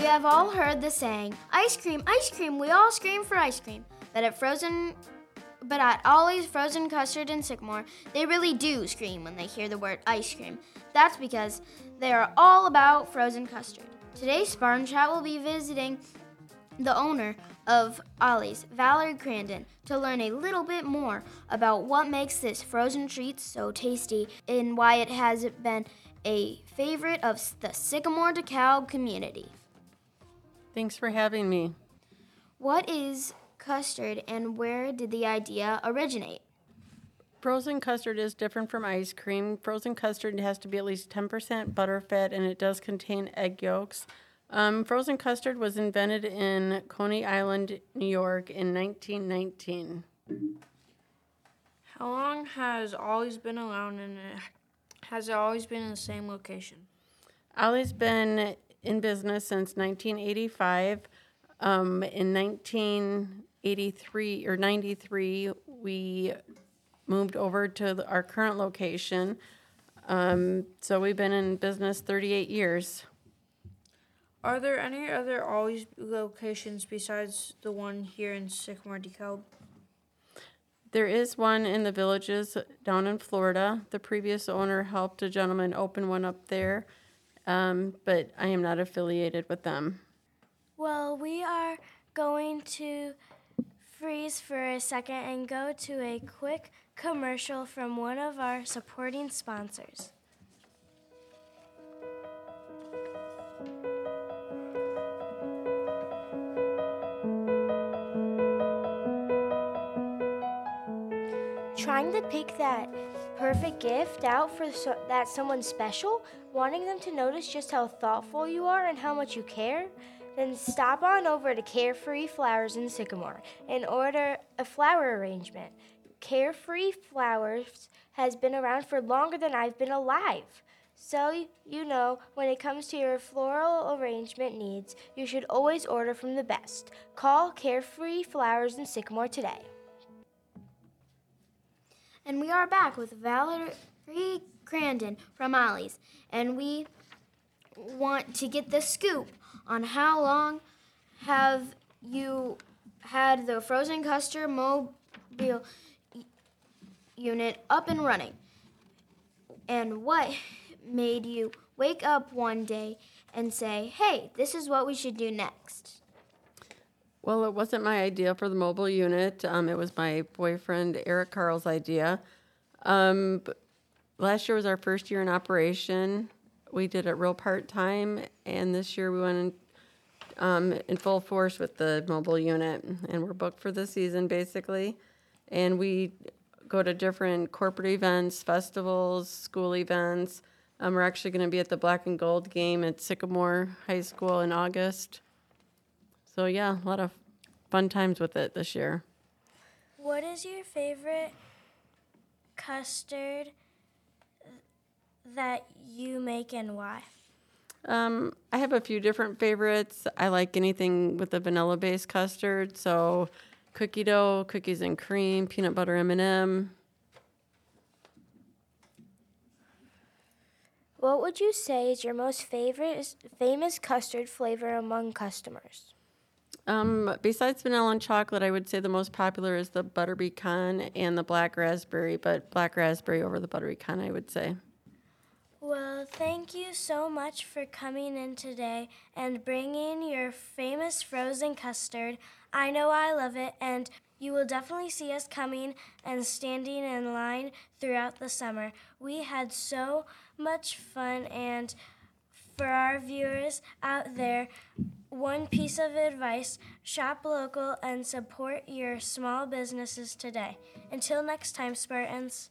We have all heard the saying, ice cream, ice cream, we all scream for ice cream. But at Frozen but at Ollie's Frozen Custard in Sycamore, they really do scream when they hear the word ice cream. That's because they are all about frozen custard. Today, Spartan Chat will be visiting the owner of Ollie's, Valerie Crandon, to learn a little bit more about what makes this frozen treat so tasty and why it has been a favorite of the Sycamore DeKalb community. Thanks for having me. What is custard and where did the idea originate? Frozen custard is different from ice cream. Frozen custard has to be at least 10% butterfat and it does contain egg yolks. Um, frozen custard was invented in Coney Island, New York in 1919. How long has Ollie's been around and has it always been in the same location? Ollie's been in business since 1985. Um, in 1983 or 93, we moved over to the, our current location. Um, so we've been in business 38 years. Are there any other Ollie's locations besides the one here in Sycamore DeKalb? There is one in the villages down in Florida. The previous owner helped a gentleman open one up there, um, but I am not affiliated with them. Well, we are going to freeze for a second and go to a quick commercial from one of our supporting sponsors. Trying to pick that perfect gift out for so- that someone special, wanting them to notice just how thoughtful you are and how much you care, then stop on over to Carefree Flowers in Sycamore and order a flower arrangement. Carefree Flowers has been around for longer than I've been alive. So, you know, when it comes to your floral arrangement needs, you should always order from the best. Call Carefree Flowers in Sycamore today. And we are back with Valerie Crandon from Ollie's, and we want to get the scoop on how long have you had the frozen custard mobile unit up and running, and what made you wake up one day and say, "Hey, this is what we should do next." Well, it wasn't my idea for the mobile unit. Um, it was my boyfriend Eric Carl's idea. Um, last year was our first year in operation. We did it real part time, and this year we went in, um, in full force with the mobile unit, and we're booked for the season basically. And we go to different corporate events, festivals, school events. Um, we're actually going to be at the Black and Gold game at Sycamore High School in August. So yeah, a lot of fun times with it this year. What is your favorite custard that you make and why? Um, I have a few different favorites. I like anything with a vanilla-based custard, so cookie dough, cookies and cream, peanut butter M&M. What would you say is your most favorite famous custard flavor among customers? Um, besides vanilla and chocolate, I would say the most popular is the butter pecan and the black raspberry, but black raspberry over the butter pecan, I would say. Well, thank you so much for coming in today and bringing your famous frozen custard. I know I love it, and you will definitely see us coming and standing in line throughout the summer. We had so much fun, and for our viewers out there, one piece of advice shop local and support your small businesses today. Until next time, Spartans.